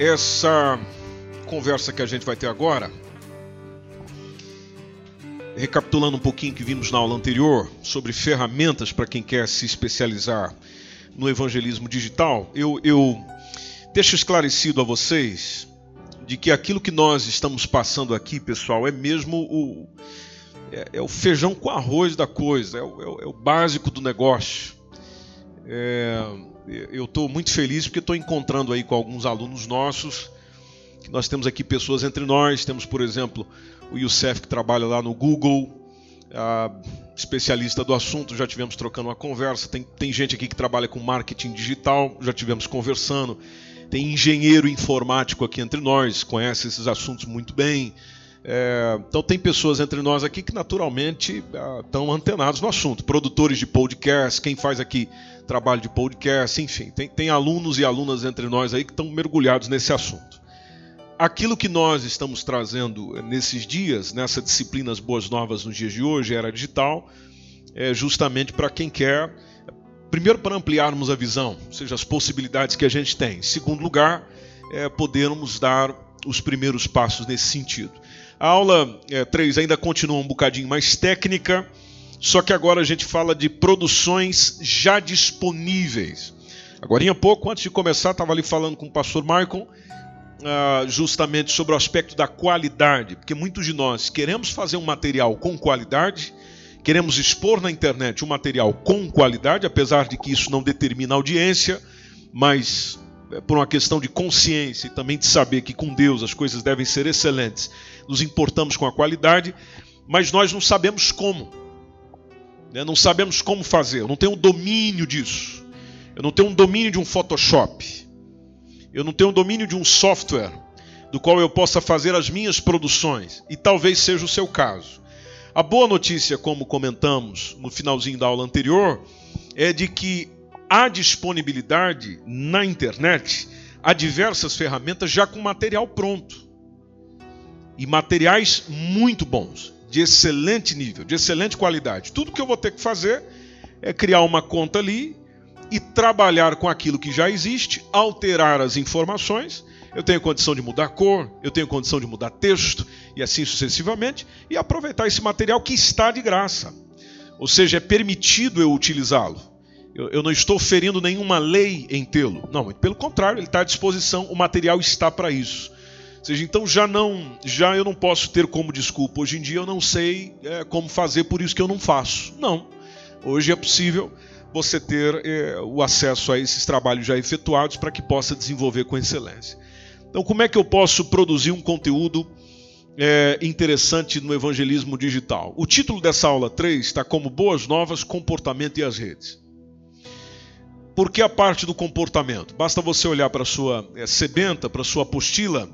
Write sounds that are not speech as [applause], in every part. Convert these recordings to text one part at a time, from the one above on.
Essa conversa que a gente vai ter agora, recapitulando um pouquinho que vimos na aula anterior sobre ferramentas para quem quer se especializar no evangelismo digital, eu, eu deixo esclarecido a vocês de que aquilo que nós estamos passando aqui, pessoal, é mesmo o, é, é o feijão com arroz da coisa, é o, é o, é o básico do negócio. É, eu estou muito feliz porque estou encontrando aí com alguns alunos nossos. Nós temos aqui pessoas entre nós. Temos, por exemplo, o Youssef que trabalha lá no Google, especialista do assunto. Já tivemos trocando uma conversa. Tem, tem gente aqui que trabalha com marketing digital. Já tivemos conversando. Tem engenheiro informático aqui entre nós, conhece esses assuntos muito bem. É, então tem pessoas entre nós aqui que naturalmente estão antenados no assunto. Produtores de podcast, quem faz aqui trabalho de podcast, enfim, tem, tem alunos e alunas entre nós aí que estão mergulhados nesse assunto. Aquilo que nós estamos trazendo nesses dias, nessa disciplina As Boas Novas nos dias de hoje, era digital, é justamente para quem quer, primeiro para ampliarmos a visão, ou seja, as possibilidades que a gente tem. Em segundo lugar, é, podermos dar os primeiros passos nesse sentido. A aula é, 3 ainda continua um bocadinho mais técnica, só que agora a gente fala de produções já disponíveis. Agora, há pouco, antes de começar, estava ali falando com o pastor Michael, uh, justamente sobre o aspecto da qualidade, porque muitos de nós queremos fazer um material com qualidade, queremos expor na internet um material com qualidade, apesar de que isso não determina audiência, mas é por uma questão de consciência e também de saber que com Deus as coisas devem ser excelentes, nos importamos com a qualidade, mas nós não sabemos como. Né? Não sabemos como fazer, eu não tenho domínio disso. Eu não tenho um domínio de um Photoshop. Eu não tenho domínio de um software do qual eu possa fazer as minhas produções. E talvez seja o seu caso. A boa notícia, como comentamos no finalzinho da aula anterior, é de que há disponibilidade na internet há diversas ferramentas já com material pronto. E materiais muito bons de excelente nível, de excelente qualidade. Tudo que eu vou ter que fazer é criar uma conta ali e trabalhar com aquilo que já existe, alterar as informações. Eu tenho condição de mudar cor, eu tenho condição de mudar texto e assim sucessivamente, e aproveitar esse material que está de graça. Ou seja, é permitido eu utilizá-lo. Eu, eu não estou ferindo nenhuma lei em tê-lo. Não, pelo contrário, ele está à disposição, o material está para isso seja, então já não, já eu não posso ter como desculpa. Hoje em dia eu não sei é, como fazer, por isso que eu não faço. Não. Hoje é possível você ter é, o acesso a esses trabalhos já efetuados para que possa desenvolver com excelência. Então, como é que eu posso produzir um conteúdo é, interessante no evangelismo digital? O título dessa aula 3 está como Boas Novas, Comportamento e as Redes. Por que a parte do comportamento? Basta você olhar para a sua é, sebenta, para a sua apostila,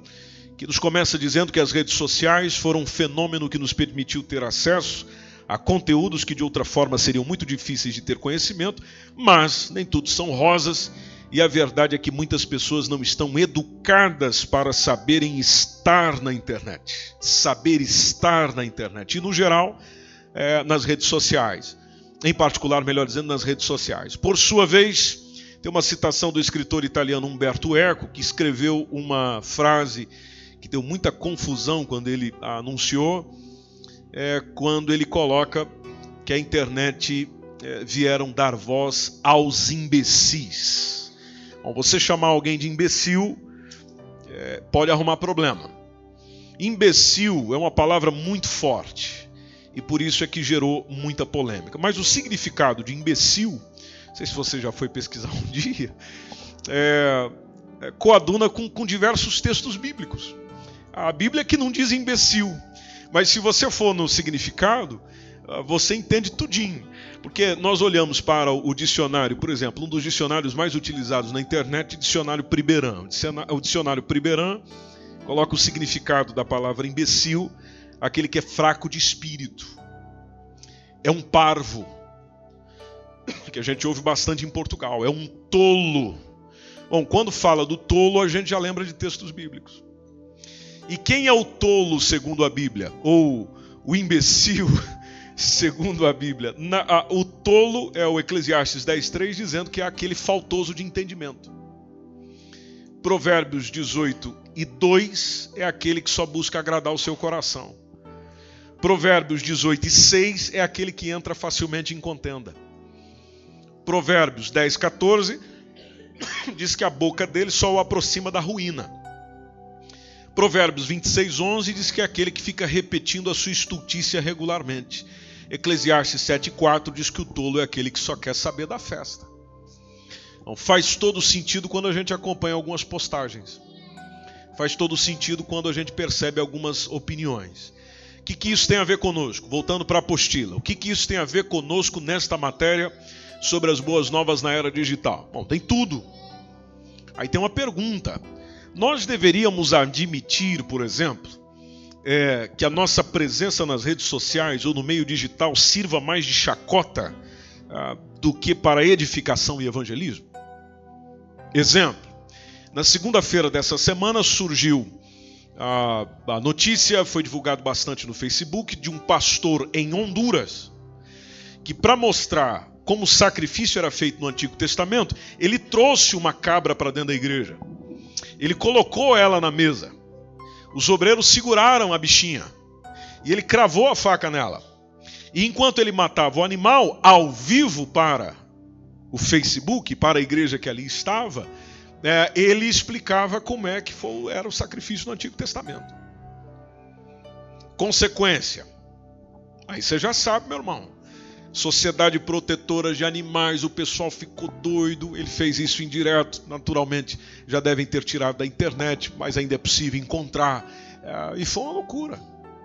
que nos começa dizendo que as redes sociais foram um fenômeno que nos permitiu ter acesso a conteúdos que de outra forma seriam muito difíceis de ter conhecimento, mas nem tudo são rosas e a verdade é que muitas pessoas não estão educadas para saberem estar na internet, saber estar na internet e no geral é, nas redes sociais, em particular, melhor dizendo, nas redes sociais. Por sua vez, tem uma citação do escritor italiano Umberto Eco que escreveu uma frase que deu muita confusão quando ele anunciou, é quando ele coloca que a internet é, vieram dar voz aos imbecis. Bom, você chamar alguém de imbecil é, pode arrumar problema. Imbecil é uma palavra muito forte e por isso é que gerou muita polêmica. Mas o significado de imbecil, não sei se você já foi pesquisar um [laughs] dia, é, é, coaduna com, com diversos textos bíblicos. A Bíblia é que não diz imbecil, mas se você for no significado, ah, você entende tudinho. Porque nós olhamos para o dicionário, por exemplo, um dos dicionários mais utilizados na internet, dicionário Priberan. O dicionário Priberan coloca o significado da palavra imbecil, aquele que é fraco de espírito. É um parvo, que a gente ouve bastante em Portugal, é um tolo. Bom, quando fala do tolo, a gente já lembra de textos bíblicos. E quem é o tolo segundo a Bíblia? Ou o imbecil [laughs] segundo a Bíblia? Na, a, o tolo é o Eclesiastes 10:3 dizendo que é aquele faltoso de entendimento. Provérbios 18 e 2 é aquele que só busca agradar o seu coração. Provérbios 18 e 6 é aquele que entra facilmente em contenda. Provérbios 10, 14 [coughs] diz que a boca dele só o aproxima da ruína. Provérbios 26, 11 diz que é aquele que fica repetindo a sua estultícia regularmente. Eclesiastes 7, 4 diz que o tolo é aquele que só quer saber da festa. Então, faz todo sentido quando a gente acompanha algumas postagens. Faz todo sentido quando a gente percebe algumas opiniões. O que, que isso tem a ver conosco? Voltando para a apostila. O que, que isso tem a ver conosco nesta matéria sobre as boas novas na era digital? Bom, tem tudo. Aí tem uma pergunta. Nós deveríamos admitir, por exemplo, é, que a nossa presença nas redes sociais ou no meio digital sirva mais de chacota ah, do que para edificação e evangelismo? Exemplo: na segunda-feira dessa semana surgiu a, a notícia foi divulgada bastante no Facebook de um pastor em Honduras que, para mostrar como o sacrifício era feito no Antigo Testamento, ele trouxe uma cabra para dentro da igreja. Ele colocou ela na mesa. Os obreiros seguraram a bichinha e ele cravou a faca nela. E enquanto ele matava o animal, ao vivo para o Facebook, para a igreja que ali estava, é, ele explicava como é que foi, era o sacrifício no Antigo Testamento. Consequência. Aí você já sabe, meu irmão. Sociedade protetora de animais, o pessoal ficou doido. Ele fez isso indireto, naturalmente. Já devem ter tirado da internet, mas ainda é possível encontrar. É, e foi uma loucura.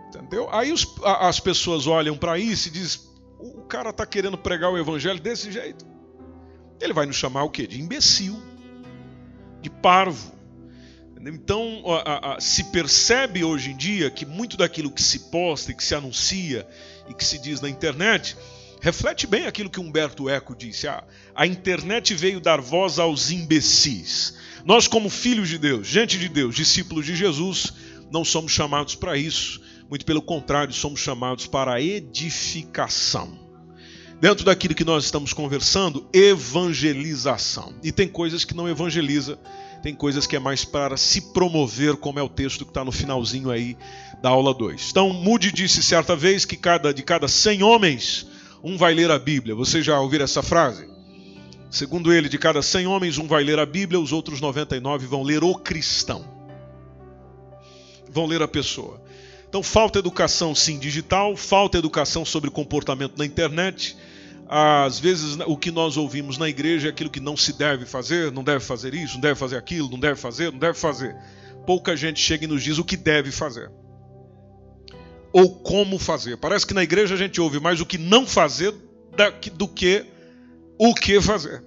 Entendeu? Aí os, as pessoas olham para isso e dizem: o cara está querendo pregar o evangelho desse jeito. Ele vai nos chamar o quê? De imbecil de parvo. Então, se percebe hoje em dia que muito daquilo que se posta e que se anuncia e que se diz na internet reflete bem aquilo que Humberto Eco disse. A, a internet veio dar voz aos imbecis. Nós, como filhos de Deus, gente de Deus, discípulos de Jesus, não somos chamados para isso. Muito pelo contrário, somos chamados para a edificação. Dentro daquilo que nós estamos conversando, evangelização. E tem coisas que não evangeliza, tem coisas que é mais para se promover, como é o texto que está no finalzinho aí da aula 2. Então, Moody disse certa vez que cada, de cada 100 homens, um vai ler a Bíblia. Você já ouviu essa frase? Segundo ele, de cada 100 homens, um vai ler a Bíblia, os outros 99 vão ler o cristão. Vão ler a pessoa. Então, falta educação, sim, digital, falta educação sobre comportamento na internet, às vezes o que nós ouvimos na igreja é aquilo que não se deve fazer, não deve fazer isso, não deve fazer aquilo, não deve fazer, não deve fazer. Pouca gente chega e nos diz o que deve fazer. Ou como fazer. Parece que na igreja a gente ouve mais o que não fazer do que o que fazer.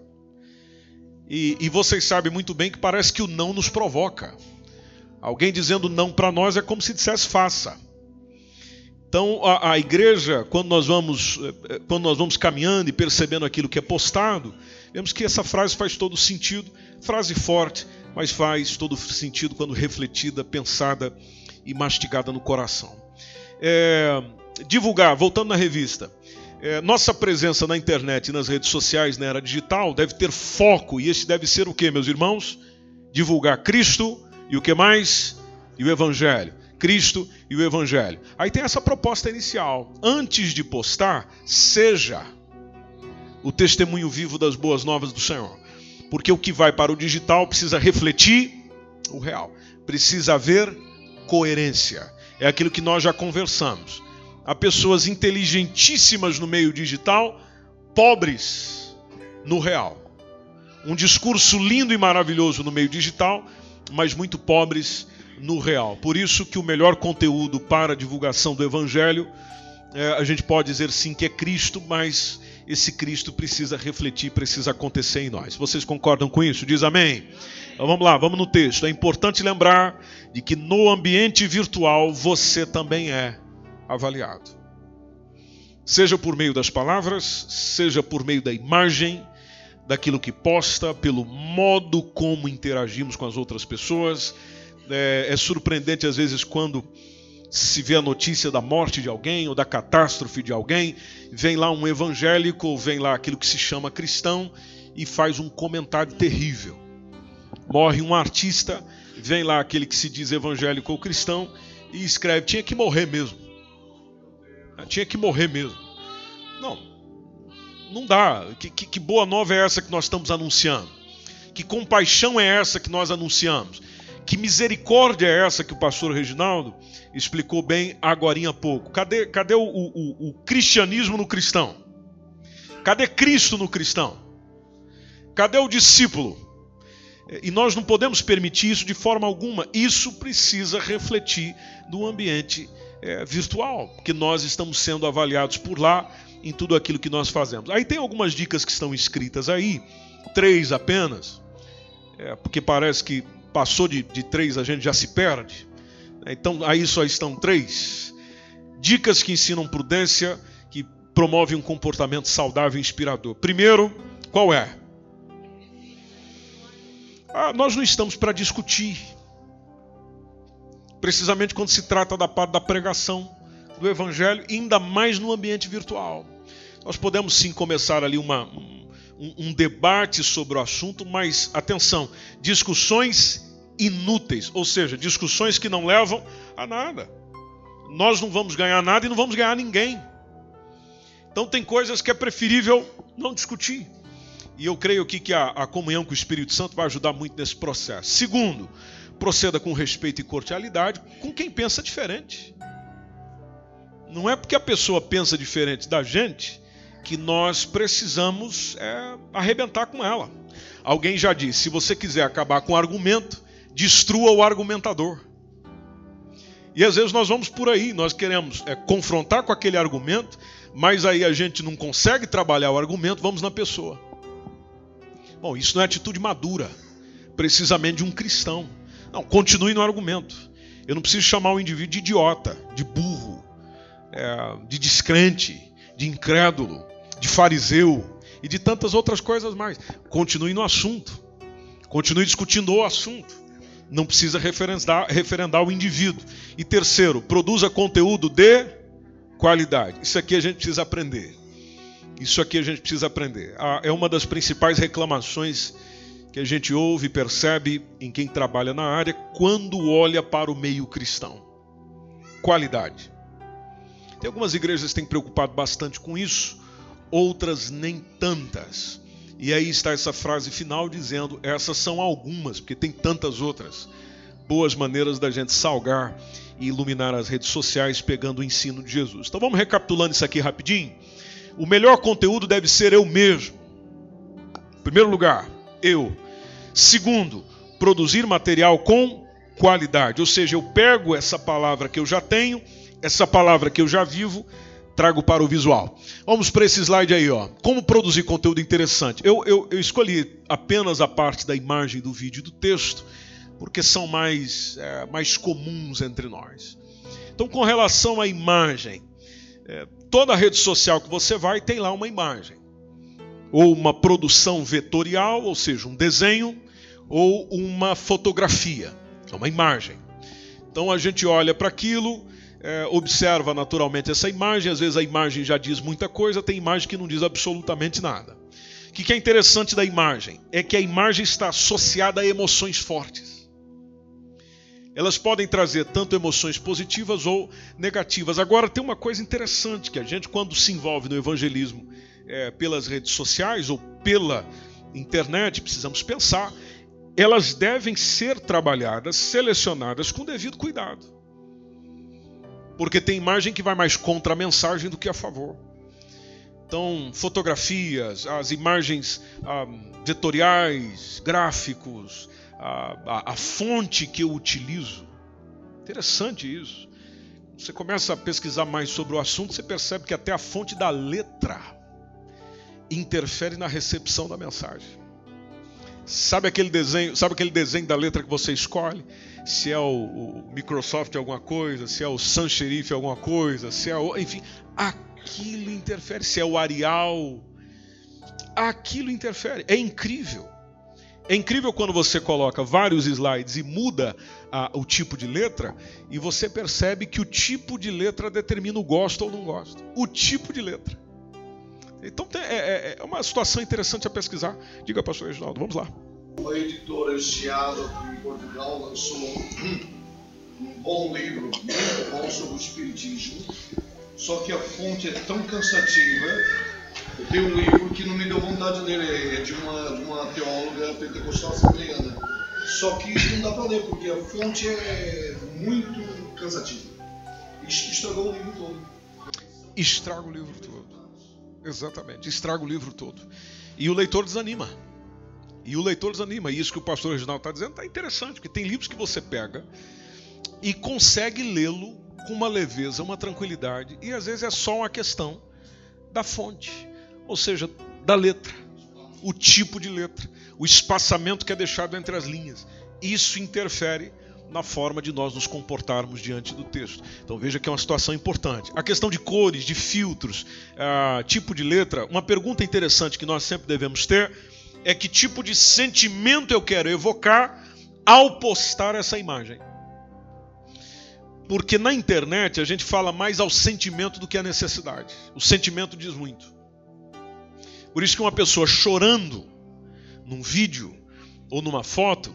E, e vocês sabem muito bem que parece que o não nos provoca. Alguém dizendo não para nós é como se dissesse faça. Então, a, a, igreja, quando nós, vamos, eh, quando nós vamos caminhando e percebendo aquilo que é postado, vemos que essa frase faz todo sentido. Frase forte, mas faz todo sentido quando refletida, pensada e mastigada no coração. É, divulgar, voltando na revista. É, nossa presença na internet e nas redes sociais na era digital deve ter foco, e esse deve ser o que, meus irmãos? Divulgar Cristo e o que mais? E o Evangelho. Cristo e o Evangelho. Aí tem essa proposta inicial. Antes de postar, seja o testemunho vivo das boas novas do Senhor. Porque o que vai para o digital precisa refletir o real. Precisa haver coerência. É aquilo que nós já conversamos. Há pessoas inteligentíssimas no meio digital, pobres no real. Um discurso lindo e maravilhoso no meio digital, mas muito pobres no real. Por isso que o melhor conteúdo para a divulgação do Evangelho, é, a gente pode dizer sim que é Cristo, mas esse Cristo precisa refletir, precisa acontecer em nós. Vocês concordam com isso? Diz amém. Então vamos lá, vamos no texto. É importante lembrar de que no ambiente virtual você também é avaliado. Seja por meio das palavras, seja por meio da imagem, daquilo que posta, pelo modo como interagimos com as outras pessoas, é, é surpreendente às vezes quando se vê a notícia da morte de alguém ou da catástrofe de alguém, vem lá um evangélico ou vem lá aquilo que se chama cristão e faz um comentário terrível. morre um artista, vem lá aquele que se diz evangélico ou cristão e escreve: tinha que morrer mesmo. Tinha que morrer mesmo. Não, não dá. Que, que, que boa nova é essa que nós estamos anunciando? Que compaixão é essa que nós anunciamos? Que misericórdia é essa que o pastor Reginaldo explicou bem agora há pouco? Cadê, cadê o, o, o cristianismo no cristão? Cadê Cristo no cristão? Cadê o discípulo? E nós não podemos permitir isso de forma alguma. Isso precisa refletir no ambiente é, virtual, porque nós estamos sendo avaliados por lá em tudo aquilo que nós fazemos. Aí tem algumas dicas que estão escritas aí, três apenas, é, porque parece que passou de, de três a gente já se perde. Então aí só estão três. Dicas que ensinam prudência, que promovem um comportamento saudável e inspirador. Primeiro, qual é? Ah, nós não estamos para discutir. Precisamente quando se trata da parte da pregação do Evangelho, ainda mais no ambiente virtual. Nós podemos sim começar ali uma, um, um debate sobre o assunto, mas atenção, discussões inúteis, ou seja, discussões que não levam a nada. Nós não vamos ganhar nada e não vamos ganhar ninguém. Então tem coisas que é preferível não discutir. E eu creio aqui que a, a comunhão com o Espírito Santo vai ajudar muito nesse processo. Segundo, proceda com respeito e cordialidade com quem pensa diferente. Não é porque a pessoa pensa diferente da gente que nós precisamos é, arrebentar com ela. Alguém já disse: se você quiser acabar com o argumento, destrua o argumentador. E às vezes nós vamos por aí, nós queremos é, confrontar com aquele argumento, mas aí a gente não consegue trabalhar o argumento, vamos na pessoa. Bom, isso não é atitude madura, precisamente de um cristão. Não, continue no argumento. Eu não preciso chamar o indivíduo de idiota, de burro, é, de descrente, de incrédulo, de fariseu e de tantas outras coisas mais. Continue no assunto. Continue discutindo o assunto. Não precisa referendar, referendar o indivíduo. E terceiro, produza conteúdo de qualidade. Isso aqui a gente precisa aprender. Isso aqui a gente precisa aprender. Ah, é uma das principais reclamações que a gente ouve e percebe em quem trabalha na área quando olha para o meio cristão. Qualidade. Tem algumas igrejas que têm preocupado bastante com isso, outras nem tantas. E aí está essa frase final dizendo: essas são algumas, porque tem tantas outras. Boas maneiras da gente salgar e iluminar as redes sociais pegando o ensino de Jesus. Então vamos recapitulando isso aqui rapidinho. O melhor conteúdo deve ser eu mesmo. Em primeiro lugar, eu. Segundo, produzir material com qualidade. Ou seja, eu pego essa palavra que eu já tenho, essa palavra que eu já vivo, trago para o visual. Vamos para esse slide aí, ó. Como produzir conteúdo interessante. Eu, eu, eu escolhi apenas a parte da imagem do vídeo e do texto, porque são mais, é, mais comuns entre nós. Então, com relação à imagem, é, toda rede social que você vai tem lá uma imagem. Ou uma produção vetorial, ou seja, um desenho, ou uma fotografia, é uma imagem. Então a gente olha para aquilo, é, observa naturalmente essa imagem, às vezes a imagem já diz muita coisa, tem imagem que não diz absolutamente nada. O que é interessante da imagem? É que a imagem está associada a emoções fortes elas podem trazer tanto emoções positivas ou negativas. Agora, tem uma coisa interessante que a gente, quando se envolve no evangelismo é, pelas redes sociais ou pela internet, precisamos pensar, elas devem ser trabalhadas, selecionadas com devido cuidado. Porque tem imagem que vai mais contra a mensagem do que a favor. Então, fotografias, as imagens ah, vetoriais, gráficos, a, a, a fonte que eu utilizo. Interessante isso. Você começa a pesquisar mais sobre o assunto, você percebe que até a fonte da letra interfere na recepção da mensagem. Sabe aquele desenho, sabe aquele desenho da letra que você escolhe? Se é o, o Microsoft alguma coisa, se é o Sans Serif alguma coisa, se é o, enfim, aquilo interfere, se é o Arial, aquilo interfere. É incrível. É incrível quando você coloca vários slides e muda a, o tipo de letra e você percebe que o tipo de letra determina o gosto ou não gosto. O tipo de letra. Então é, é, é uma situação interessante a pesquisar. Diga, pastor Reginaldo, vamos lá. Uma editora aqui em Portugal lançou um bom livro, muito bom sobre o Espiritismo, só que a fonte é tão cansativa. Eu tenho um livro que não me deu vontade de ler, é de uma, de uma teóloga pentecostal assembleana. Só que isso não dá para ler, porque a fonte é muito cansativa. Isso estragou o livro todo. Estraga o livro todo. Exatamente, estraga o livro todo. E o leitor desanima. E o leitor desanima. E isso que o pastor Reginaldo está dizendo está interessante, porque tem livros que você pega e consegue lê-lo com uma leveza, uma tranquilidade, e às vezes é só uma questão da fonte, ou seja, da letra, o tipo de letra, o espaçamento que é deixado entre as linhas. Isso interfere na forma de nós nos comportarmos diante do texto. Então veja que é uma situação importante. A questão de cores, de filtros, uh, tipo de letra, uma pergunta interessante que nós sempre devemos ter é que tipo de sentimento eu quero evocar ao postar essa imagem. Porque na internet a gente fala mais ao sentimento do que à necessidade. O sentimento diz muito. Por isso que uma pessoa chorando num vídeo ou numa foto,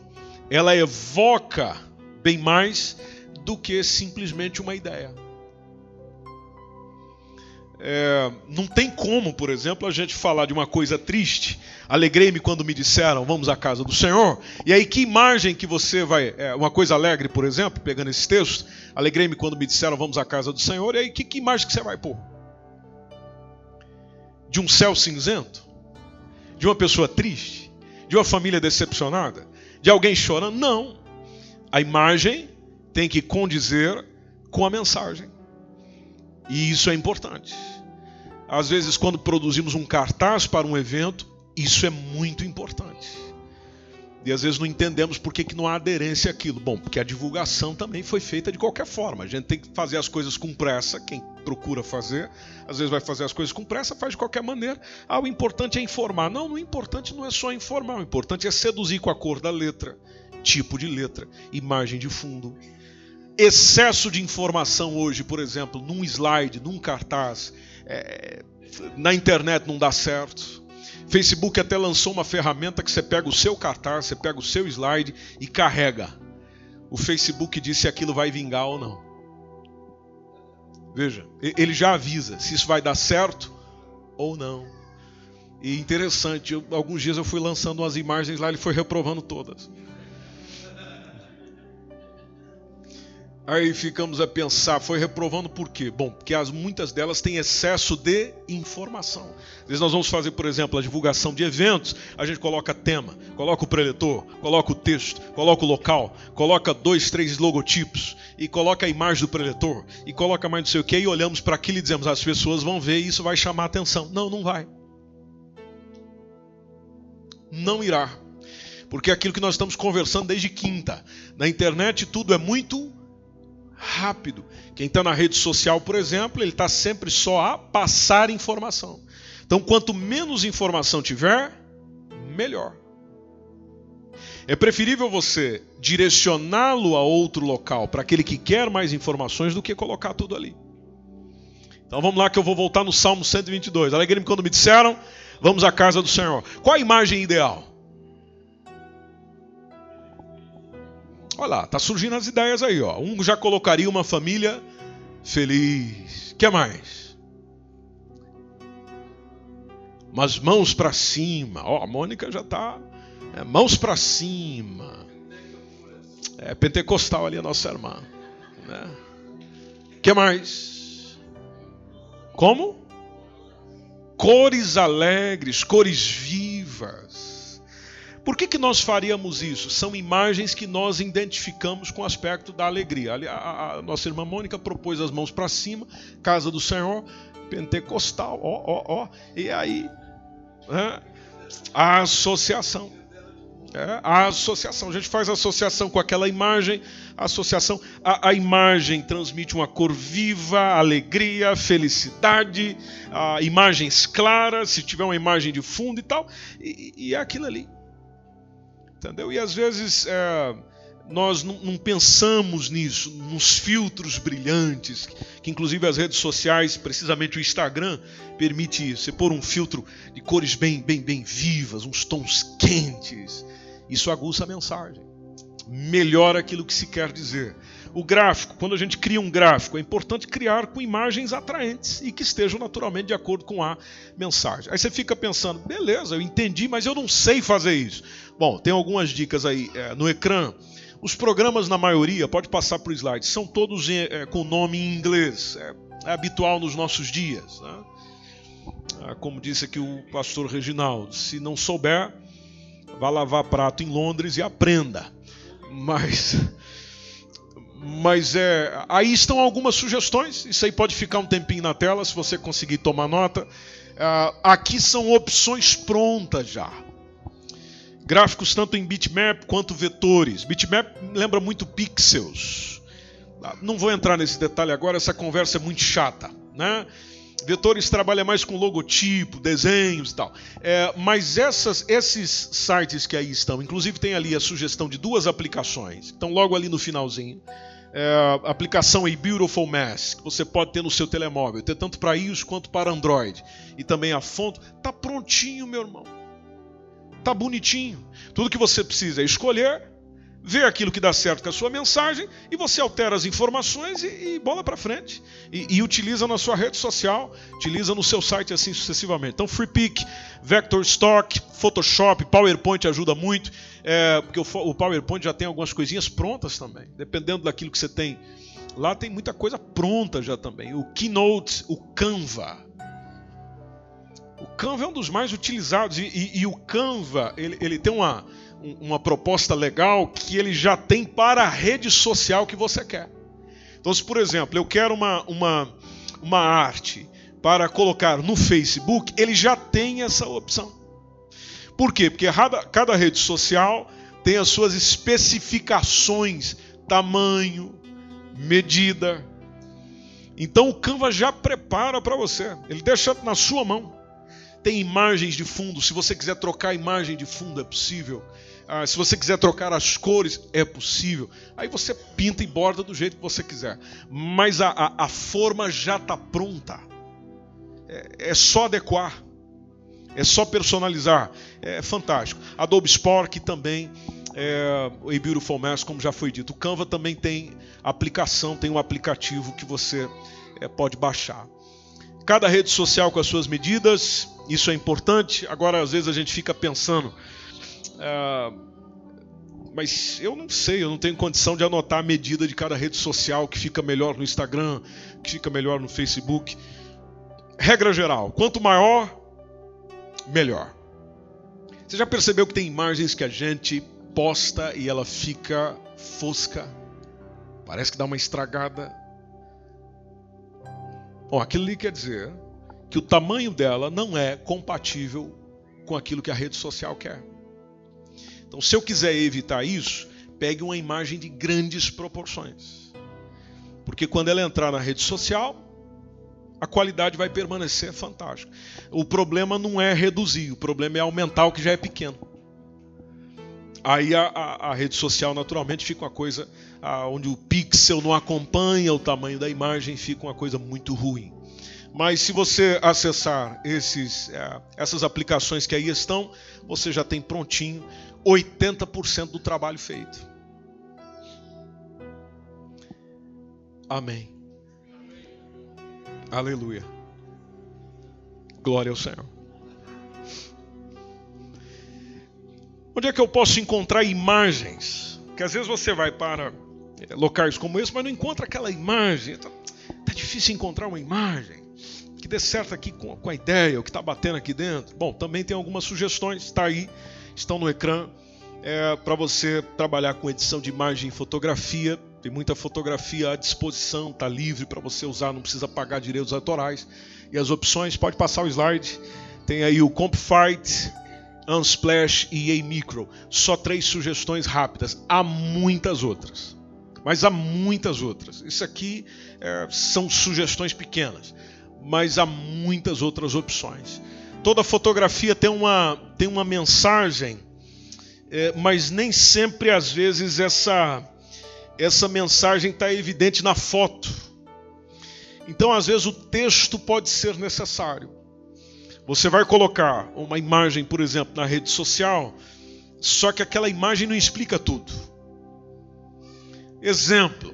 ela evoca bem mais do que simplesmente uma ideia. É, não tem como, por exemplo, a gente falar de uma coisa triste. Alegrei-me quando me disseram, vamos à casa do Senhor. E aí, que imagem que você vai. É, uma coisa alegre, por exemplo, pegando esse texto. Alegrei-me quando me disseram, vamos à casa do Senhor. E aí, que, que imagem que você vai pôr? De um céu cinzento? De uma pessoa triste? De uma família decepcionada? De alguém chorando? Não. A imagem tem que condizer com a mensagem. E isso é importante. Às vezes, quando produzimos um cartaz para um evento, isso é muito importante. E às vezes não entendemos por que, que não há aderência àquilo. Bom, porque a divulgação também foi feita de qualquer forma. A gente tem que fazer as coisas com pressa, quem procura fazer, às vezes vai fazer as coisas com pressa, faz de qualquer maneira. Ah, o importante é informar. Não, o importante não é só informar, o importante é seduzir com a cor da letra, tipo de letra, imagem de fundo, excesso de informação hoje, por exemplo, num slide, num cartaz, é, na internet não dá certo. Facebook até lançou uma ferramenta que você pega o seu cartaz, você pega o seu slide e carrega. O Facebook diz se aquilo vai vingar ou não. Veja, ele já avisa se isso vai dar certo ou não. E interessante, eu, alguns dias eu fui lançando umas imagens lá, ele foi reprovando todas. Aí ficamos a pensar, foi reprovando por quê? Bom, porque as, muitas delas têm excesso de informação. Às vezes nós vamos fazer, por exemplo, a divulgação de eventos, a gente coloca tema, coloca o preletor, coloca o texto, coloca o local, coloca dois, três logotipos, e coloca a imagem do preletor, e coloca mais não sei o que, e olhamos para aquilo e dizemos, as pessoas vão ver e isso vai chamar atenção. Não, não vai. Não irá. Porque é aquilo que nós estamos conversando desde quinta. Na internet tudo é muito rápido. Quem está na rede social, por exemplo, ele está sempre só a passar informação. Então, quanto menos informação tiver, melhor. É preferível você direcioná-lo a outro local, para aquele que quer mais informações, do que colocar tudo ali. Então vamos lá que eu vou voltar no Salmo 122. Alegrei-me quando me disseram, vamos à casa do Senhor. Qual a imagem ideal? Olha lá, tá surgindo as ideias aí, ó. Um já colocaria uma família feliz. Que mais? Mas mãos para cima. Ó, a Mônica já tá é, mãos para cima. É pentecostal ali a nossa irmã, né? Que mais? Como? Cores alegres, cores vivas. Por que, que nós faríamos isso? São imagens que nós identificamos com o aspecto da alegria. A, a nossa irmã Mônica propôs as mãos para cima, casa do Senhor, pentecostal, ó, ó, ó. E aí, né? a associação. É, a associação, a gente faz associação com aquela imagem, a associação, a, a imagem transmite uma cor viva, alegria, felicidade, a, imagens claras, se tiver uma imagem de fundo e tal, e, e é aquilo ali. Entendeu? E às vezes é, nós não, não, pensamos nisso, nos filtros brilhantes, que, inclusive as redes sociais, precisamente o Instagram, permite. Você pôr um filtro de cores bem, bem, bem vivas, uns tons quentes. Isso aguça a mensagem, melhora aquilo que se quer dizer. O gráfico, quando a gente cria um gráfico, é importante criar com imagens atraentes e que estejam naturalmente de acordo com a mensagem. Aí você fica pensando, beleza, eu entendi, mas eu não sei fazer isso. Bom, tem algumas dicas aí é, no ecrã. Os programas, na maioria, pode passar por slides, são todos é, com nome em inglês. É, é, habitual nos nossos dias. Né? Ah, como disse aqui o pastor Reginaldo, se não souber, vá lavar prato em Londres e aprenda. Mas mas é, aí estão algumas sugestões. Isso aí pode ficar um tempinho na tela se você conseguir tomar nota. Uh, aqui são opções prontas já. Gráficos tanto em bitmap quanto vetores. Bitmap lembra muito pixels. Uh, não vou entrar nesse detalhe agora, essa conversa é muito chata, né? Vetores trabalha mais com logotipo, desenhos e tal. É, mas essas, esses sites que aí estão, inclusive tem ali a sugestão de duas aplicações, estão logo ali no finalzinho. É, aplicação A Beautiful Mess, que você pode ter no seu telemóvel, ter tanto para iOS quanto para Android. E também a fonte, tá prontinho, meu irmão. Tá bonitinho. Tudo que você precisa é escolher vê aquilo que dá certo com a sua mensagem e você altera as informações e, e bola para frente. E, e, utiliza na sua rede social, utiliza no seu site assim sucessivamente. Então, FreePic, Vector Stock, Photoshop, PowerPoint ajuda muito, é, porque o, o PowerPoint já tem algumas coisinhas prontas também, dependendo daquilo que você tem. Lá tem muita coisa pronta já também. O Keynote, o Canva. O Canva é um dos mais utilizados e, e, e o Canva ele, ele tem uma, uma proposta legal que ele já tem para a rede social que você quer. Então, se por exemplo eu quero uma, uma, uma arte para colocar no Facebook, ele já tem essa opção. Por quê? Porque cada, cada rede social tem as suas especificações, tamanho, medida. Então o Canva já prepara para você, ele deixa na sua mão. Tem imagens de fundo, se você quiser trocar imagem de fundo é possível. Ah, se você quiser trocar as cores, é possível. Aí você pinta e borda do jeito que você quiser. Mas a, a, a forma já está pronta. É, é, só adequar. É só personalizar. É fantástico. Adobe Spark também. É, e Beautiful Mess, como já foi dito. O Canva também tem aplicação, tem um aplicativo que você é, pode baixar. Cada rede social com as suas medidas, isso é importante. Agora, às vezes, a gente fica pensando ah, mas eu não sei, eu não tenho condição de anotar a medida de cada rede social que fica melhor no Instagram, que fica melhor no Facebook. Regra geral: quanto maior, melhor. Você já percebeu que tem imagens que a gente posta e ela fica fosca? Parece que dá uma estragada. Bom, aquilo ali quer dizer que o tamanho dela não é compatível com aquilo que a rede social quer. Então, se eu quiser evitar isso, pegue uma imagem de grandes proporções. Porque quando ela entrar na rede social, a qualidade vai permanecer fantástica. O problema não é reduzir, o problema é aumentar o que já é pequeno. Aí a, a, a rede social naturalmente fica uma coisa a, onde o pixel não acompanha o tamanho da imagem, fica uma coisa muito ruim. Mas se você acessar esses, é, essas aplicações que aí estão, você já tem prontinho 80% do trabalho feito. Amém. Aleluia. Glória ao Senhor. Onde é que eu posso encontrar imagens? Que às vezes você vai para é, locais como esse, mas não encontra aquela imagem. Está tá difícil encontrar uma imagem que dê certo aqui com, com a ideia, o que está batendo aqui dentro. Bom, também tem algumas sugestões, está aí, estão no ecrã, é, para você trabalhar com edição de imagem e fotografia. Tem muita fotografia à disposição, está livre para você usar, não precisa pagar direitos autorais. E as opções, pode passar o slide. Tem aí o Compifight, Unsplash e A-Micro. Só três sugestões rápidas. Há muitas outras. Mas há muitas outras. Isso aqui é, são sugestões pequenas mas há muitas outras opções. Toda fotografia tem uma, tem uma mensagem, é, mas nem sempre, às vezes, essa, essa mensagem está evidente na foto. Então, às vezes, o texto pode ser necessário. Você vai colocar uma imagem, por exemplo, na rede social, só que aquela imagem não explica tudo. Exemplo: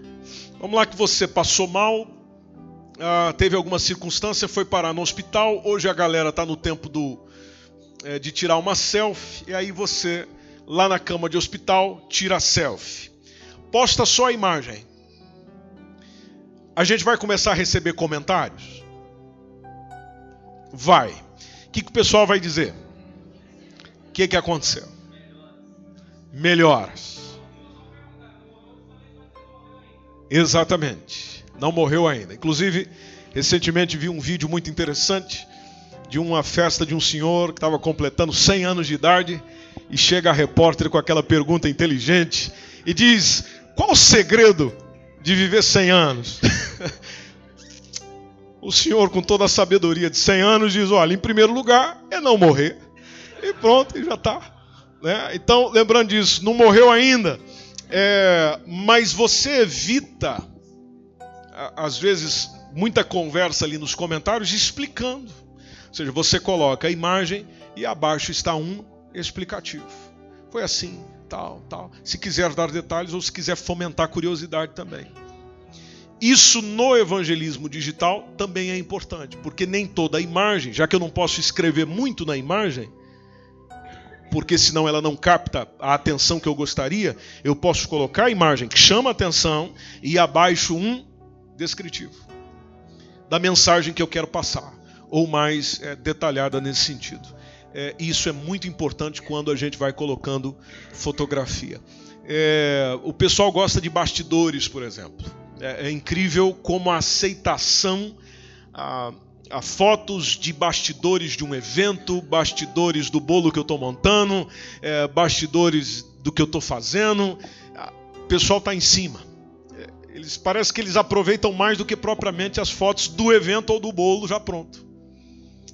vamos lá que você passou mal, ah, teve alguma circunstância, foi parar no hospital. Hoje a galera está no tempo do, é, de tirar uma selfie, e aí você, lá na cama de hospital, tira a selfie. Posta só a imagem. A gente vai começar a receber comentários? Vai. O que, que o pessoal vai dizer? O que, que aconteceu? Melhoras. Exatamente. Não morreu ainda. Inclusive, recentemente vi um vídeo muito interessante de uma festa de um senhor que estava completando 100 anos de idade e chega a repórter com aquela pergunta inteligente e diz: Qual o segredo de viver 100 anos? [laughs] o senhor, com toda a sabedoria de 100 anos, diz: Olha, em primeiro lugar é não morrer. E pronto, e já está. Né? Então, lembrando disso, não morreu ainda é, mas você evita, às vezes, muita conversa ali nos comentários explicando. Ou seja, você coloca a imagem e abaixo está um explicativo. Foi assim, tal, tal. Se quiser dar detalhes ou se quiser fomentar curiosidade também. Isso no evangelismo digital também é importante, porque nem toda a imagem, já que eu não posso escrever muito na imagem, porque senão ela não capta a atenção que eu gostaria, eu posso colocar a imagem que chama a atenção e abaixo um descritivo da mensagem que eu quero passar, ou mais é, detalhada nesse sentido. É, isso é muito importante quando a gente vai colocando fotografia. É, o pessoal gosta de bastidores, por exemplo. É, é incrível como a aceitação. A, a fotos de bastidores de um evento, bastidores do bolo que eu estou montando, é, bastidores do que eu estou fazendo. O pessoal está em cima. Eles parece que eles aproveitam mais do que propriamente as fotos do evento ou do bolo já pronto.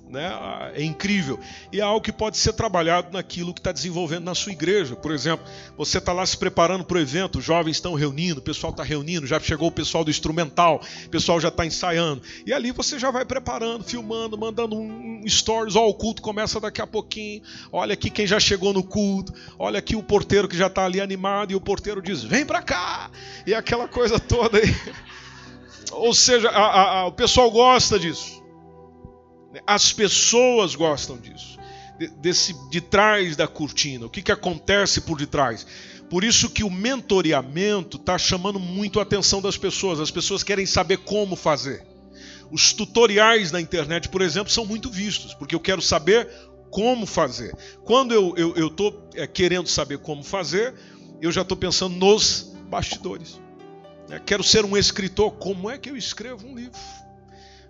Né? É incrível. E é algo que pode ser trabalhado naquilo que está desenvolvendo na sua igreja. Por exemplo, você está lá se preparando para o evento, os jovens estão reunindo, o pessoal está reunindo, já chegou o pessoal do instrumental, o pessoal já está ensaiando. E ali você já vai preparando, filmando, mandando um, stories. Ó, o culto começa daqui a pouquinho. Olha aqui quem já chegou no culto. Olha aqui o porteiro que já está ali animado. E o porteiro diz: Vem para cá! E aquela coisa toda aí. [laughs] Ou seja, a, a, a, o pessoal gosta disso. As pessoas gostam disso, de, desse de trás da cortina. O que, que acontece por detrás? Por isso que o mentoreamento está chamando muito a atenção das pessoas. As pessoas querem saber como fazer. Os tutoriais na internet, por exemplo, são muito vistos, porque eu quero saber como fazer. Quando eu estou é, querendo saber como fazer, eu já estou pensando nos bastidores. É, quero ser um escritor. Como é que eu escrevo um livro?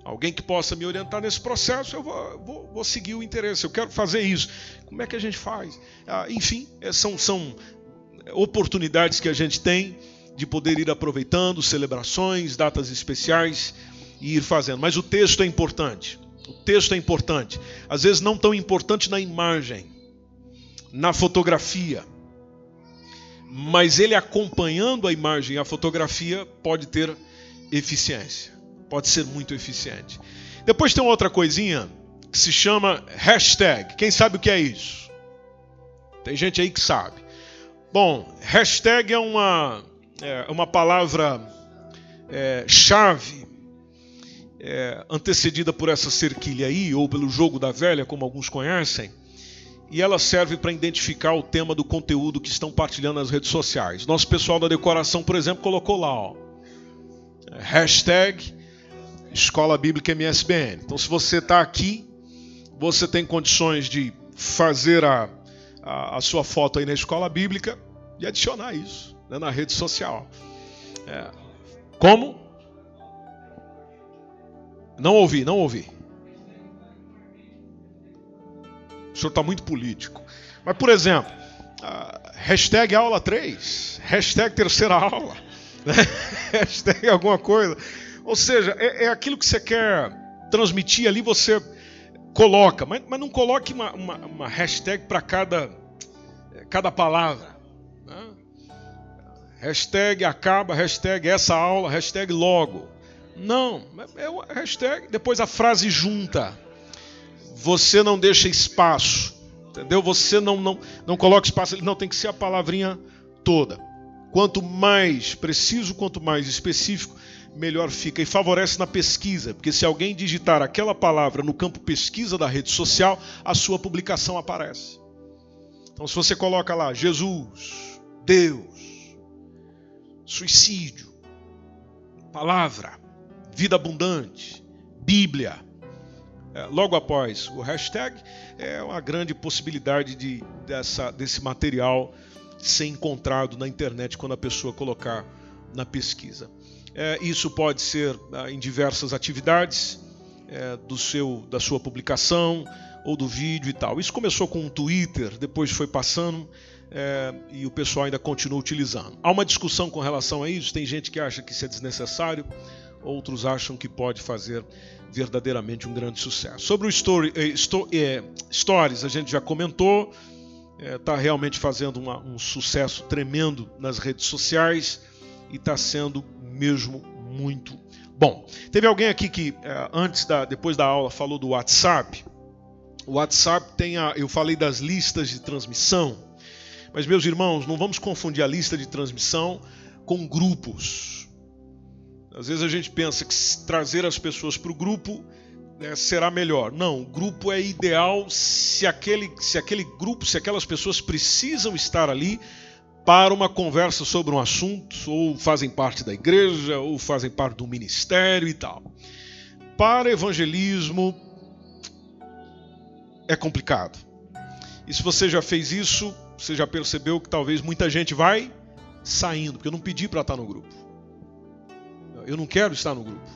Alguém que possa me orientar nesse processo, eu vou, vou, vou, seguir o interesse. Eu quero fazer isso. Como é que a gente faz? Ah, enfim, é, são, são oportunidades que a gente tem de poder ir aproveitando celebrações, datas especiais e ir fazendo. Mas o texto é importante. O texto é importante. Às vezes não tão importante na imagem, na fotografia. Mas ele acompanhando a imagem e a fotografia pode ter eficiência pode ser muito eficiente. Depois tem outra coisinha que se chama hashtag. Quem sabe o que é isso? Tem gente aí que sabe. Bom, hashtag é uma, é uma palavra é, chave é, antecedida por essa cerquilha aí, ou pelo jogo da velha, como alguns conhecem, e ela serve para identificar o tema do conteúdo que estão partilhando nas redes sociais. Nosso pessoal da decoração, por exemplo, colocou lá, ó, hashtag Escola Bíblica MSBN. Então, se você está aqui, você tem condições de fazer a, a, a, sua foto aí na Escola Bíblica e adicionar isso né, na rede social. É. Como? Não ouvi, não ouvi. O senhor está muito político. Mas, por exemplo, hashtag aula 3, hashtag terceira aula, né? [laughs] hashtag alguma coisa. Ou seja, é, é aquilo que você quer transmitir ali, você coloca, mas, mas não coloque uma, uma, uma hashtag para cada, cada palavra. Né? Hashtag acaba, hashtag essa aula, hashtag logo. Não, é uma hashtag, depois a frase junta. Você não deixa espaço Entendeu? Você não, não, não coloca espaço não, tem que ser a palavrinha toda. Quanto mais preciso, quanto mais específico, melhor fica. E favorece na pesquisa, porque se alguém digitar aquela palavra no campo pesquisa da rede social, a sua publicação aparece. Então, se você coloca lá Jesus, Deus, suicídio, palavra, vida abundante, Bíblia, é, logo após o hashtag, é uma grande possibilidade de, dessa, desse material ser encontrado na internet quando a pessoa colocar na pesquisa. É, isso pode ser ah, em diversas atividades é, do seu, da sua publicação ou do vídeo e tal. Isso começou com o Twitter, depois foi passando é, e o pessoal ainda continua utilizando. Há uma discussão com relação a isso. Tem gente que acha que isso é desnecessário, outros acham que pode fazer verdadeiramente um grande sucesso. Sobre o story, eh, sto, eh, Stories, a gente já comentou, está eh, realmente fazendo uma, um sucesso tremendo nas redes sociais e está sendo mesmo muito bom. Teve alguém aqui que antes da, depois da aula falou do WhatsApp. O WhatsApp tem a, eu falei das listas de transmissão, mas meus irmãos, não vamos confundir a lista de transmissão com grupos. Às vezes a gente pensa que trazer as pessoas para o grupo né, será melhor. Não, o grupo é ideal se aquele, se aquele grupo, se aquelas pessoas precisam estar ali para uma conversa sobre um assunto, ou fazem parte da igreja, ou fazem parte do ministério e tal. Para evangelismo é complicado. E se você já fez isso, você já percebeu que talvez muita gente vai saindo, porque eu não pedi para estar no grupo. Eu não quero estar no grupo.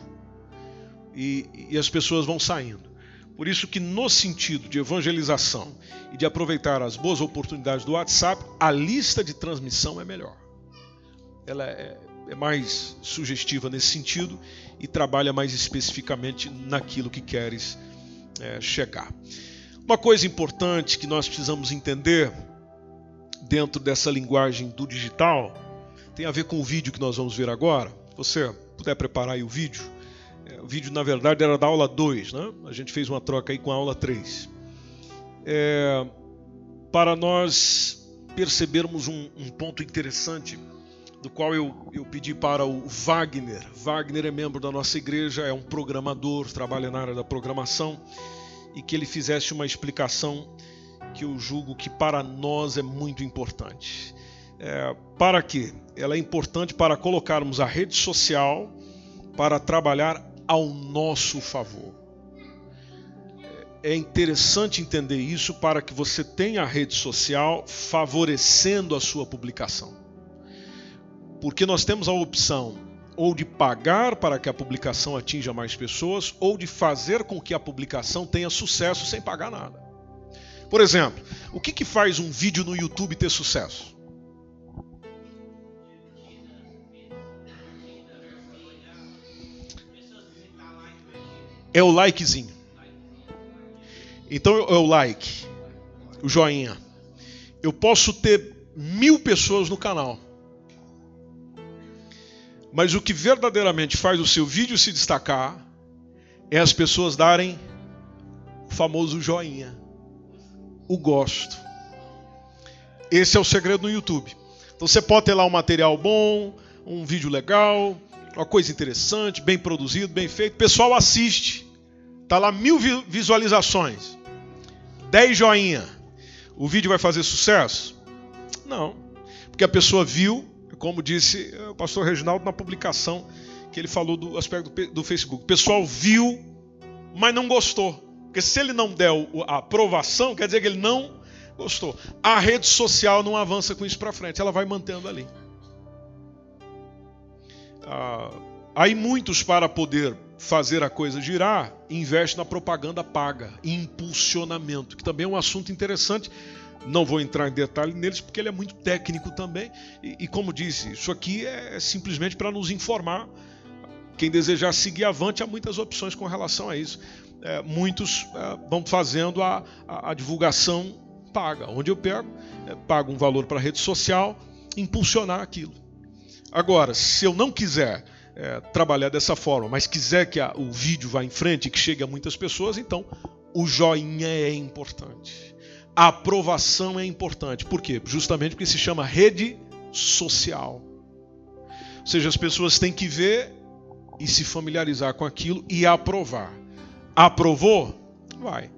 E, e as pessoas vão saindo. Por isso que no sentido de evangelização e de aproveitar as boas oportunidades do WhatsApp, a lista de transmissão é melhor. Ela é, é mais sugestiva nesse sentido e trabalha mais especificamente naquilo que queres é, chegar. Uma coisa importante que nós precisamos entender dentro dessa linguagem do digital tem a ver com o vídeo que nós vamos ver agora. Você puder preparar aí o vídeo. É, o vídeo, na verdade, era da aula 2, né? A gente fez uma troca aí com a aula 3. É, para nós percebermos um, um, ponto interessante, do qual eu, eu pedi para o Wagner. Wagner é membro da nossa igreja, é um programador, trabalha na área da programação, e que ele fizesse uma explicação que eu julgo que para nós é muito importante. É, para quê? Ela é importante para colocarmos a rede social para trabalhar ao nosso favor. É, interessante entender isso para que você tenha a rede social favorecendo a sua publicação. Porque nós temos a opção ou de pagar para que a publicação atinja mais pessoas, ou de fazer com que a publicação tenha sucesso sem pagar nada. Por exemplo, o que, que faz um vídeo no YouTube ter sucesso? É o likezinho. Então é o like, o joinha. Eu posso ter mil pessoas no canal. Mas o que verdadeiramente faz o seu vídeo se destacar é as pessoas darem o famoso joinha, o gosto. Esse é o segredo no YouTube. Então você pode ter lá um material bom, um vídeo legal, uma coisa interessante, bem produzido, bem feito. O pessoal assiste. Tá lá mil visualizações, dez joinha. O vídeo vai fazer sucesso? Não, porque a pessoa viu, como disse o pastor Reginaldo na publicação que ele falou do aspecto do Facebook. O pessoal viu, mas não gostou. Porque se ele não der a aprovação, quer dizer que ele não gostou. A rede social não avança com isso para frente, ela vai mantendo ali. Ah, aí muitos, para poder fazer a coisa girar, investe na propaganda paga, impulsionamento, que também é um assunto interessante. Não vou entrar em detalhe neles porque ele é muito técnico também. E, e como disse, isso aqui é simplesmente para nos informar. Quem desejar seguir avante, há muitas opções com relação a isso. É, muitos é, vão fazendo a, a, a, divulgação paga, onde eu pego, é, pago um valor para a rede social, impulsionar aquilo. Agora, se eu não quiser é, trabalhar dessa forma, mas quiser que a, o vídeo vá em frente e que chegue a muitas pessoas, então o joinha é importante. A aprovação é importante. Por quê? Justamente porque se chama rede social. Ou seja, as pessoas têm que ver e se familiarizar com aquilo e aprovar. Aprovou? Vai.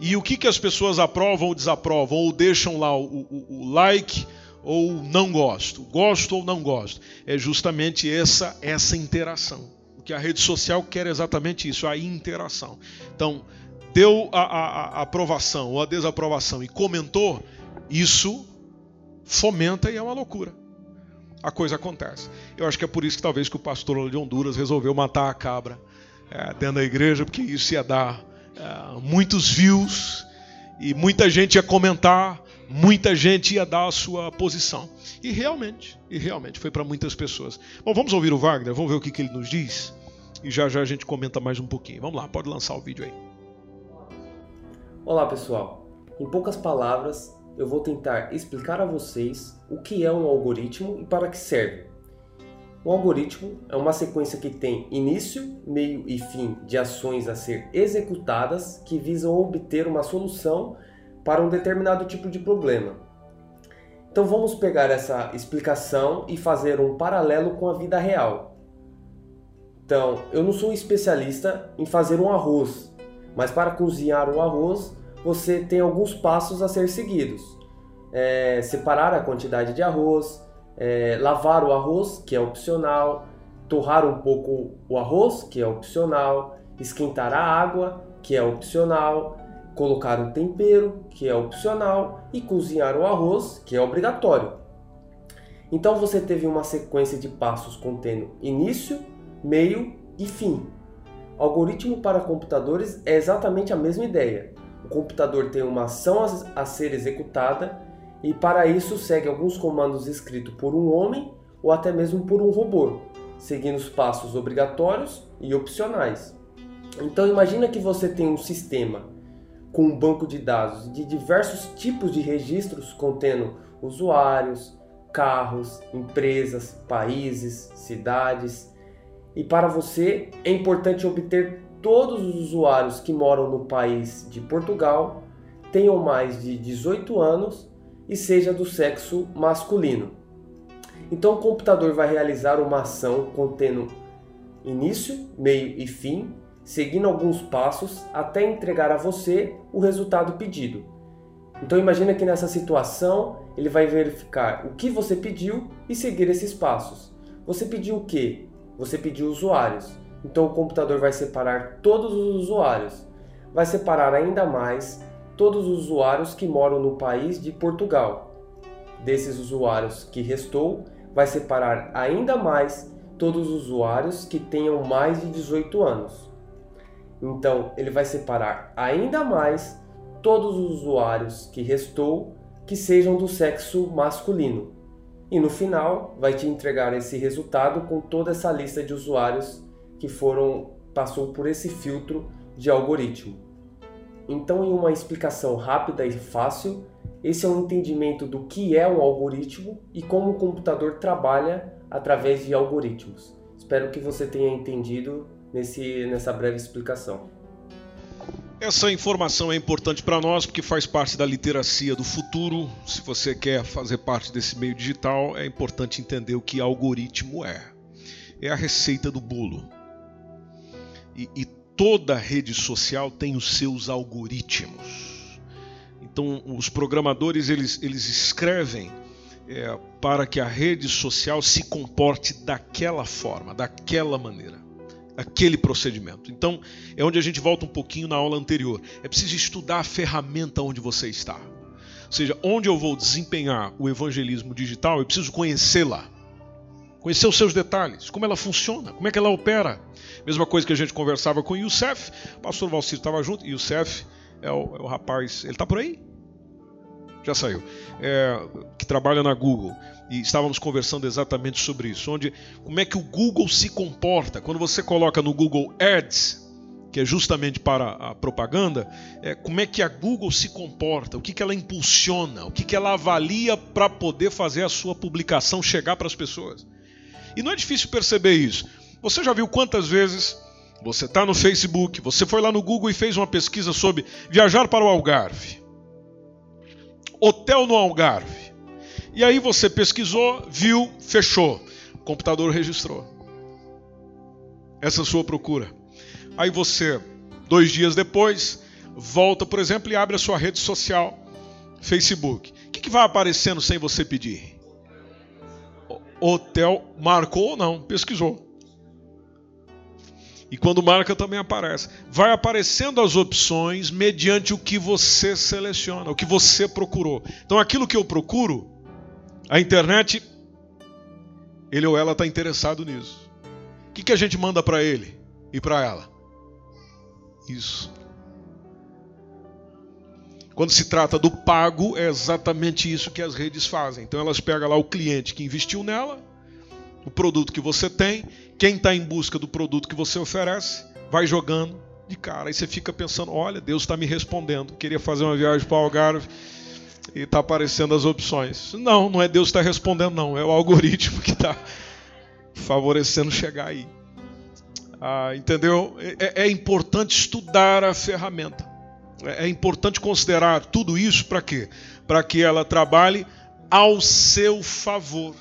E o que, que as pessoas aprovam ou desaprovam? Ou deixam lá o, o, o like ou não gosto, gosto ou não gosto. É justamente essa essa interação. O que a rede social quer é exatamente isso, a interação. Então, deu a, a, a aprovação ou a desaprovação e comentou, isso fomenta e é uma loucura. A coisa acontece. Eu acho que é por isso que talvez que o pastor de Honduras resolveu matar a cabra é, dentro da igreja, porque isso ia dar é, muitos views e muita gente ia comentar, muita gente ia dar a sua posição. E realmente, e realmente foi para muitas pessoas. Bom, vamos ouvir o Wagner, vamos ver o que, que ele nos diz e já já a gente comenta mais um pouquinho. Vamos lá, pode lançar o vídeo aí. Olá pessoal, em poucas palavras eu vou tentar explicar a vocês o que é um algoritmo e para que serve. Um algoritmo é uma sequência que tem início, meio e fim de ações a ser executadas que visam obter uma solução para um determinado tipo de problema. Então vamos pegar essa explicação e fazer um paralelo com a vida real. Então, eu não sou um especialista em fazer um arroz, mas para cozinhar o arroz você tem alguns passos a ser seguidos. É, separar a quantidade de arroz, é, lavar o arroz, que é opcional, torrar um pouco o arroz, que é opcional, esquentar a água, que é opcional, colocar um tempero, que é opcional, e cozinhar o arroz, que é obrigatório. Então você teve uma sequência de passos contendo início, meio e fim. O algoritmo para computadores é exatamente a mesma ideia. O computador tem uma ação a ser executada e para isso segue alguns comandos escritos por um homem ou até mesmo por um robô, seguindo os passos obrigatórios e opcionais. Então imagina que você tem um sistema com um banco de dados de diversos tipos de registros contendo usuários, carros, empresas, países, cidades. E para você é importante obter todos os usuários que moram no país de Portugal tenham mais de 18 anos e seja do sexo masculino. Então o computador vai realizar uma ação contendo início, meio e fim, seguindo alguns passos até entregar a você o resultado pedido. Então imagina que nessa situação ele vai verificar o que você pediu e seguir esses passos. Você pediu o que? Você pediu usuários. Então o computador vai separar todos os usuários. Vai separar ainda mais todos os usuários que moram no país de Portugal. Desses usuários que restou, vai separar ainda mais todos os usuários que tenham mais de 18 anos. Então, ele vai separar ainda mais todos os usuários que restou que sejam do sexo masculino. E no final, vai te entregar esse resultado com toda essa lista de usuários que foram passou por esse filtro de algoritmo. Então, em uma explicação rápida e fácil, esse é um entendimento do que é um algoritmo e como o computador trabalha através de algoritmos. Espero que você tenha entendido nesse, nessa breve explicação. Essa informação é importante para nós porque faz parte da literacia do futuro. Se você quer fazer parte desse meio digital, é importante entender o que algoritmo é. É a receita do bolo. E, e toda rede social tem os seus algoritmos. Então, os programadores eles, eles escrevem é, para que a rede social se comporte daquela forma, daquela maneira, aquele procedimento. Então, é onde a gente volta um pouquinho na aula anterior. É preciso estudar a ferramenta onde você está. Ou seja, onde eu vou desempenhar o evangelismo digital, eu preciso conhecê-la conhecer os seus detalhes, como ela funciona, como é que ela opera. Mesma coisa que a gente conversava com o Youssef, o pastor Valcir estava junto, Youssef é o, é o rapaz, ele está por aí? Já saiu. É, que trabalha na Google. E estávamos conversando exatamente sobre isso. Onde, como é que o Google se comporta. Quando você coloca no Google Ads, que é justamente para a propaganda, é, como é que a Google se comporta, o que, que ela impulsiona, o que, que ela avalia para poder fazer a sua publicação chegar para as pessoas. E não é difícil perceber isso. Você já viu quantas vezes Você está no Facebook, você foi lá no Google e fez uma pesquisa sobre viajar para o Algarve. Hotel no Algarve. E aí você pesquisou, viu, fechou. O computador registrou. Essa é a sua procura. Aí você, dois dias depois, volta, por exemplo, e abre a sua rede social, Facebook. O que, que vai aparecendo sem você pedir? Hotel marcou ou não? Pesquisou. E quando marca também aparece. Vai aparecendo as opções mediante o que você seleciona, o que você procurou. Então aquilo que eu procuro, a internet, ele ou ela está interessado nisso. O que, que a gente manda para ele e para ela? Isso. Quando se trata do pago, é exatamente isso que as redes fazem. Então elas pegam lá o cliente que investiu nela, o produto que você tem, quem está em busca do produto que você oferece, vai jogando de cara. Aí você fica pensando: olha, Deus está me respondendo. Queria fazer uma viagem para o Algarve e está aparecendo as opções. Não, não é Deus que está respondendo, não. É o algoritmo que está favorecendo chegar aí. Ah, entendeu? É, é, importante estudar a ferramenta. É, é importante considerar tudo isso para quê? Para que ela trabalhe ao seu favor.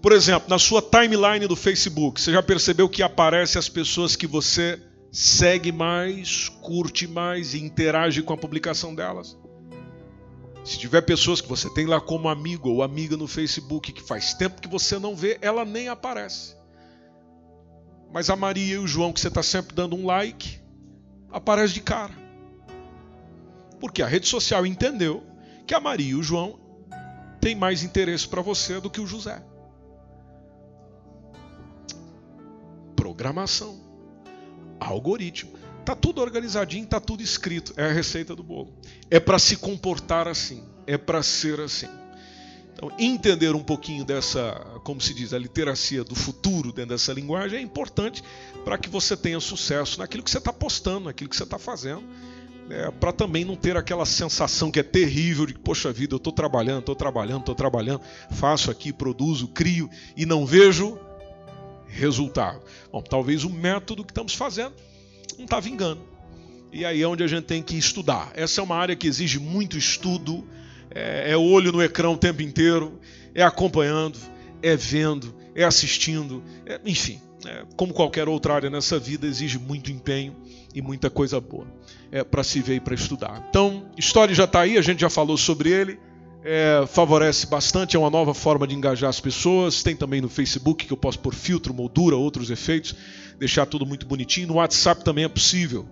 Por exemplo, na sua timeline do Facebook, você já percebeu que aparece as pessoas que você segue mais, curte mais e interage com a publicação delas? Se tiver pessoas que você tem lá como amigo ou amiga no Facebook que faz tempo que você não vê, ela nem aparece. Mas a Maria e o João, que você está sempre dando um like, aparece de cara. Porque a rede social entendeu que a Maria e o João têm mais interesse para você do que o José. programação, algoritmo. Tá tudo organizadinho, tá tudo escrito. É a receita do bolo. É para se comportar assim, é para ser assim. Então, entender um pouquinho dessa, como se diz, a literacia do futuro dentro dessa linguagem é importante para que você tenha sucesso naquilo que você está postando, naquilo que você está fazendo. É, para também não ter aquela sensação que é terrível de poxa vida, eu estou trabalhando, estou trabalhando, estou trabalhando, faço aqui, produzo, crio e não vejo resultado. Bom, talvez o método que estamos fazendo não está vingando. E aí é onde a gente tem que estudar. Essa é uma área que exige muito estudo, é, é olho no ecrã o tempo inteiro, é acompanhando, é vendo, é assistindo, é, enfim. É, como qualquer outra área nessa vida, exige muito empenho e muita coisa boa é, para se ver e para estudar. Então, história já está aí, a gente já falou sobre ele é, favorece bastante, é uma nova forma de engajar as pessoas. Tem também no Facebook que eu posso pôr filtro, moldura, outros efeitos, deixar tudo muito bonitinho. No WhatsApp também é possível.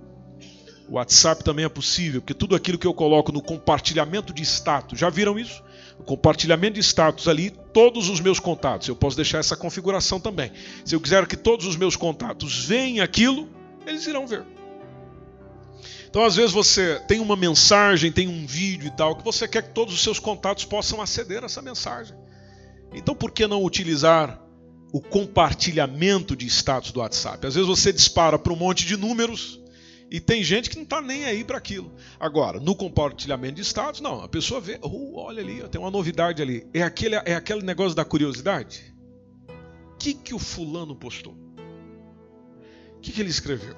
O WhatsApp também é possível, porque tudo aquilo que eu coloco no compartilhamento de status, já viram isso? O compartilhamento de status ali, todos os meus contatos, eu posso deixar essa configuração também. Se eu quiser que todos os meus contatos vejam aquilo, eles irão ver. Então, às vezes, você tem uma mensagem, tem um vídeo e tal, que você quer que todos os seus contatos possam aceder a essa mensagem. Então, por que não utilizar o compartilhamento de status do WhatsApp? Às vezes você dispara para um monte de números e tem gente que não está nem aí para aquilo. Agora, no compartilhamento de status, não. A pessoa vê, oh, olha ali, tem uma novidade ali. É aquele, é aquele negócio da curiosidade? O que, que o fulano postou? O que, que ele escreveu?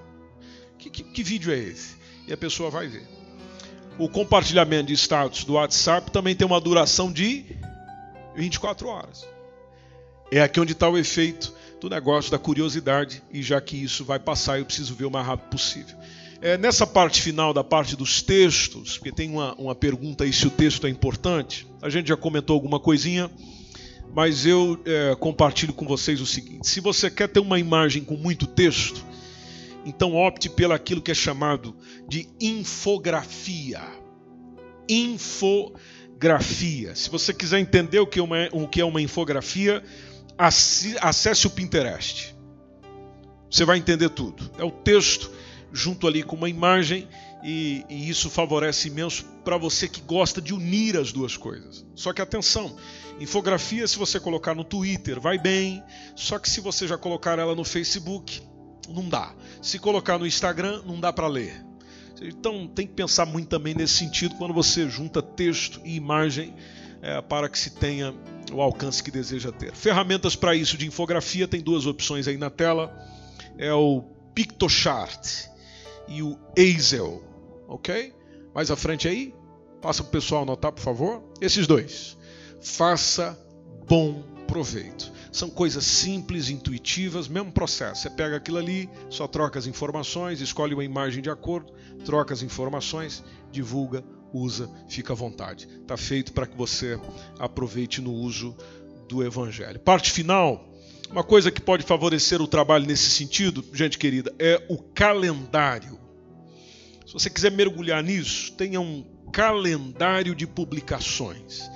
Que, que, que vídeo é esse? e a pessoa vai ver. O compartilhamento de status do WhatsApp também tem uma duração de 24 horas. É aqui onde está o efeito do negócio da curiosidade, e já que isso vai passar, eu preciso ver o mais rápido possível. É, nessa parte final da parte dos textos, porque tem uma, uma pergunta aí se o texto é importante, a gente já comentou alguma coisinha, mas eu é, compartilho com vocês o seguinte: se você quer ter uma imagem com muito texto, então opte pelo aquilo que é chamado de infografia. Infografia. Se você quiser entender o que é uma, o que é uma infografia, acesse o Pinterest. Você vai entender tudo. É o texto junto ali com uma imagem e, e isso favorece imenso para você que gosta de unir as duas coisas. Só que atenção, infografia se você colocar no Twitter vai bem, só que se você já colocar ela no Facebook não dá. Se colocar no Instagram, não dá para ler. Então tem que pensar muito também nesse sentido quando você junta texto e imagem é, para que se tenha o alcance que deseja ter. Ferramentas para isso de infografia tem duas opções aí na tela. É o Pictochart e o Eisel, ok? Mais à frente aí, passa para o pessoal anotar, por favor. Esses dois. Faça bom proveito. São coisas simples, intuitivas, mesmo processo. Você pega aquilo ali, só troca as informações, escolhe uma imagem de acordo, troca as informações, divulga, usa, fica à vontade. Está feito para que você aproveite no uso do Evangelho. Parte final. Uma coisa que pode favorecer o trabalho nesse sentido, gente querida, é o calendário. Se você quiser mergulhar nisso, tenha um calendário de publicações.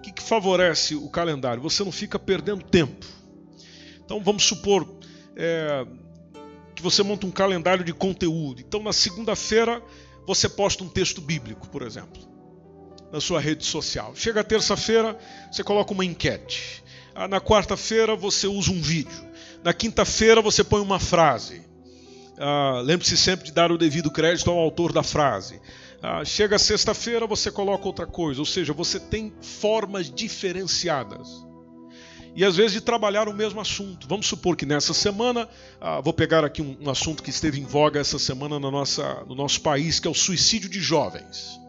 O que, que favorece o calendário? Você não fica perdendo tempo. Então vamos supor é, que você monta um calendário de conteúdo. Então na segunda-feira você posta um texto bíblico, por exemplo, na sua rede social. Chega terça-feira, você coloca uma enquete. Ah, na quarta-feira você usa um vídeo. Na quinta-feira você põe uma frase. Ah, Lembre-se sempre de dar o devido crédito ao autor da frase. Ah, chega sexta-feira, você coloca outra coisa. Ou seja, você tem formas diferenciadas. E às vezes de trabalhar o mesmo assunto. Vamos supor que nessa semana, ah, vou pegar aqui um, um, assunto que esteve em voga essa semana na nossa, no nosso país, que é o suicídio de jovens.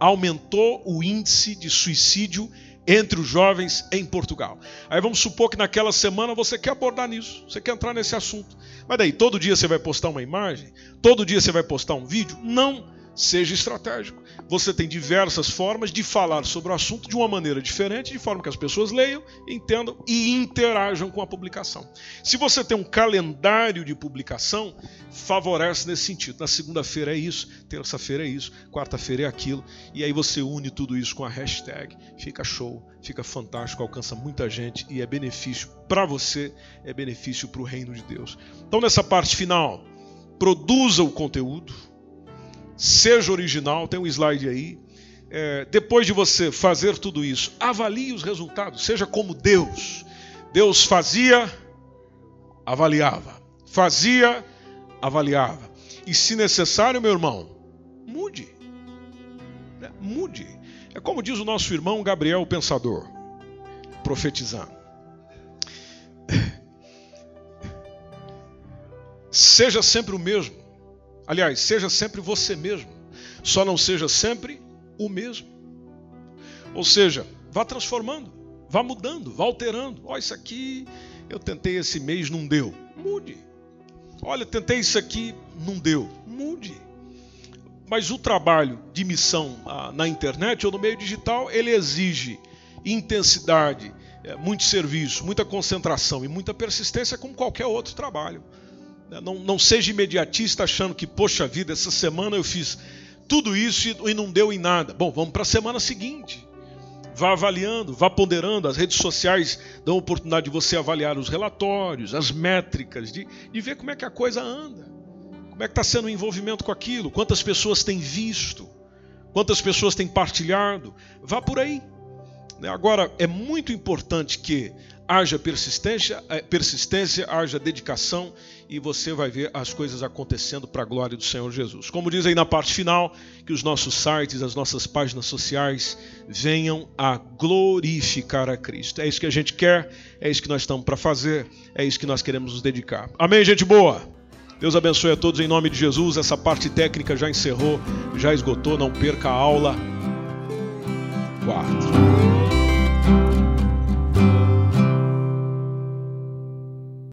Aumentou o índice de suicídio entre os jovens em Portugal. Aí vamos supor que naquela semana você quer abordar nisso, você quer entrar nesse assunto. Mas daí, todo dia você vai postar uma imagem? Todo dia você vai postar um vídeo? Não. Seja estratégico. Você tem diversas formas de falar sobre o assunto de uma maneira diferente, de forma que as pessoas leiam, entendam e interajam com a publicação. Se você tem um calendário de publicação, favorece nesse sentido. Na segunda-feira é isso, terça-feira é isso, quarta-feira é aquilo, e aí você une tudo isso com a hashtag. Fica show, fica fantástico, alcança muita gente e é benefício para você, é benefício para o reino de Deus. Então, nessa parte final, produza o conteúdo seja original, tem um slide aí. É, depois de você fazer tudo isso, avalie os resultados, seja como Deus. Deus fazia, avaliava. Fazia, avaliava. E se necessário, meu irmão, mude. É, mude. É como diz o nosso irmão Gabriel Pensador, profetizando. Seja sempre o mesmo. Aliás, seja sempre você mesmo. Só não seja sempre o mesmo. Ou seja, vá transformando, vá mudando, vá alterando. Olha, isso aqui eu tentei esse mês, não deu. Mude. Olha, tentei isso aqui, não deu. Mude. Mas o trabalho de missão ah, na internet ou no meio digital, ele exige intensidade, eh, muito serviço, muita concentração e muita persistência como qualquer outro trabalho. Não, não seja imediatista achando que, poxa vida, essa semana eu fiz tudo isso e não deu em nada. Bom, vamos para a semana seguinte. Vá avaliando, vá ponderando. As redes sociais dão a oportunidade de você avaliar os relatórios, as métricas, de, de ver como é que a coisa anda. Como é que está sendo o envolvimento com aquilo, quantas pessoas têm visto, quantas pessoas têm partilhado. Vá por aí. Né, agora, é muito importante que haja persistência, é, persistência, haja dedicação e você vai ver as coisas acontecendo para a glória do Senhor Jesus. Como diz aí na parte final, que os nossos sites, as nossas páginas sociais venham a glorificar a Cristo. É isso que a gente quer, é isso que nós estamos para fazer, é isso que nós queremos nos dedicar. Amém, gente boa? Deus abençoe a todos em nome de Jesus. Essa parte técnica já encerrou, já esgotou. Não perca a aula. 4.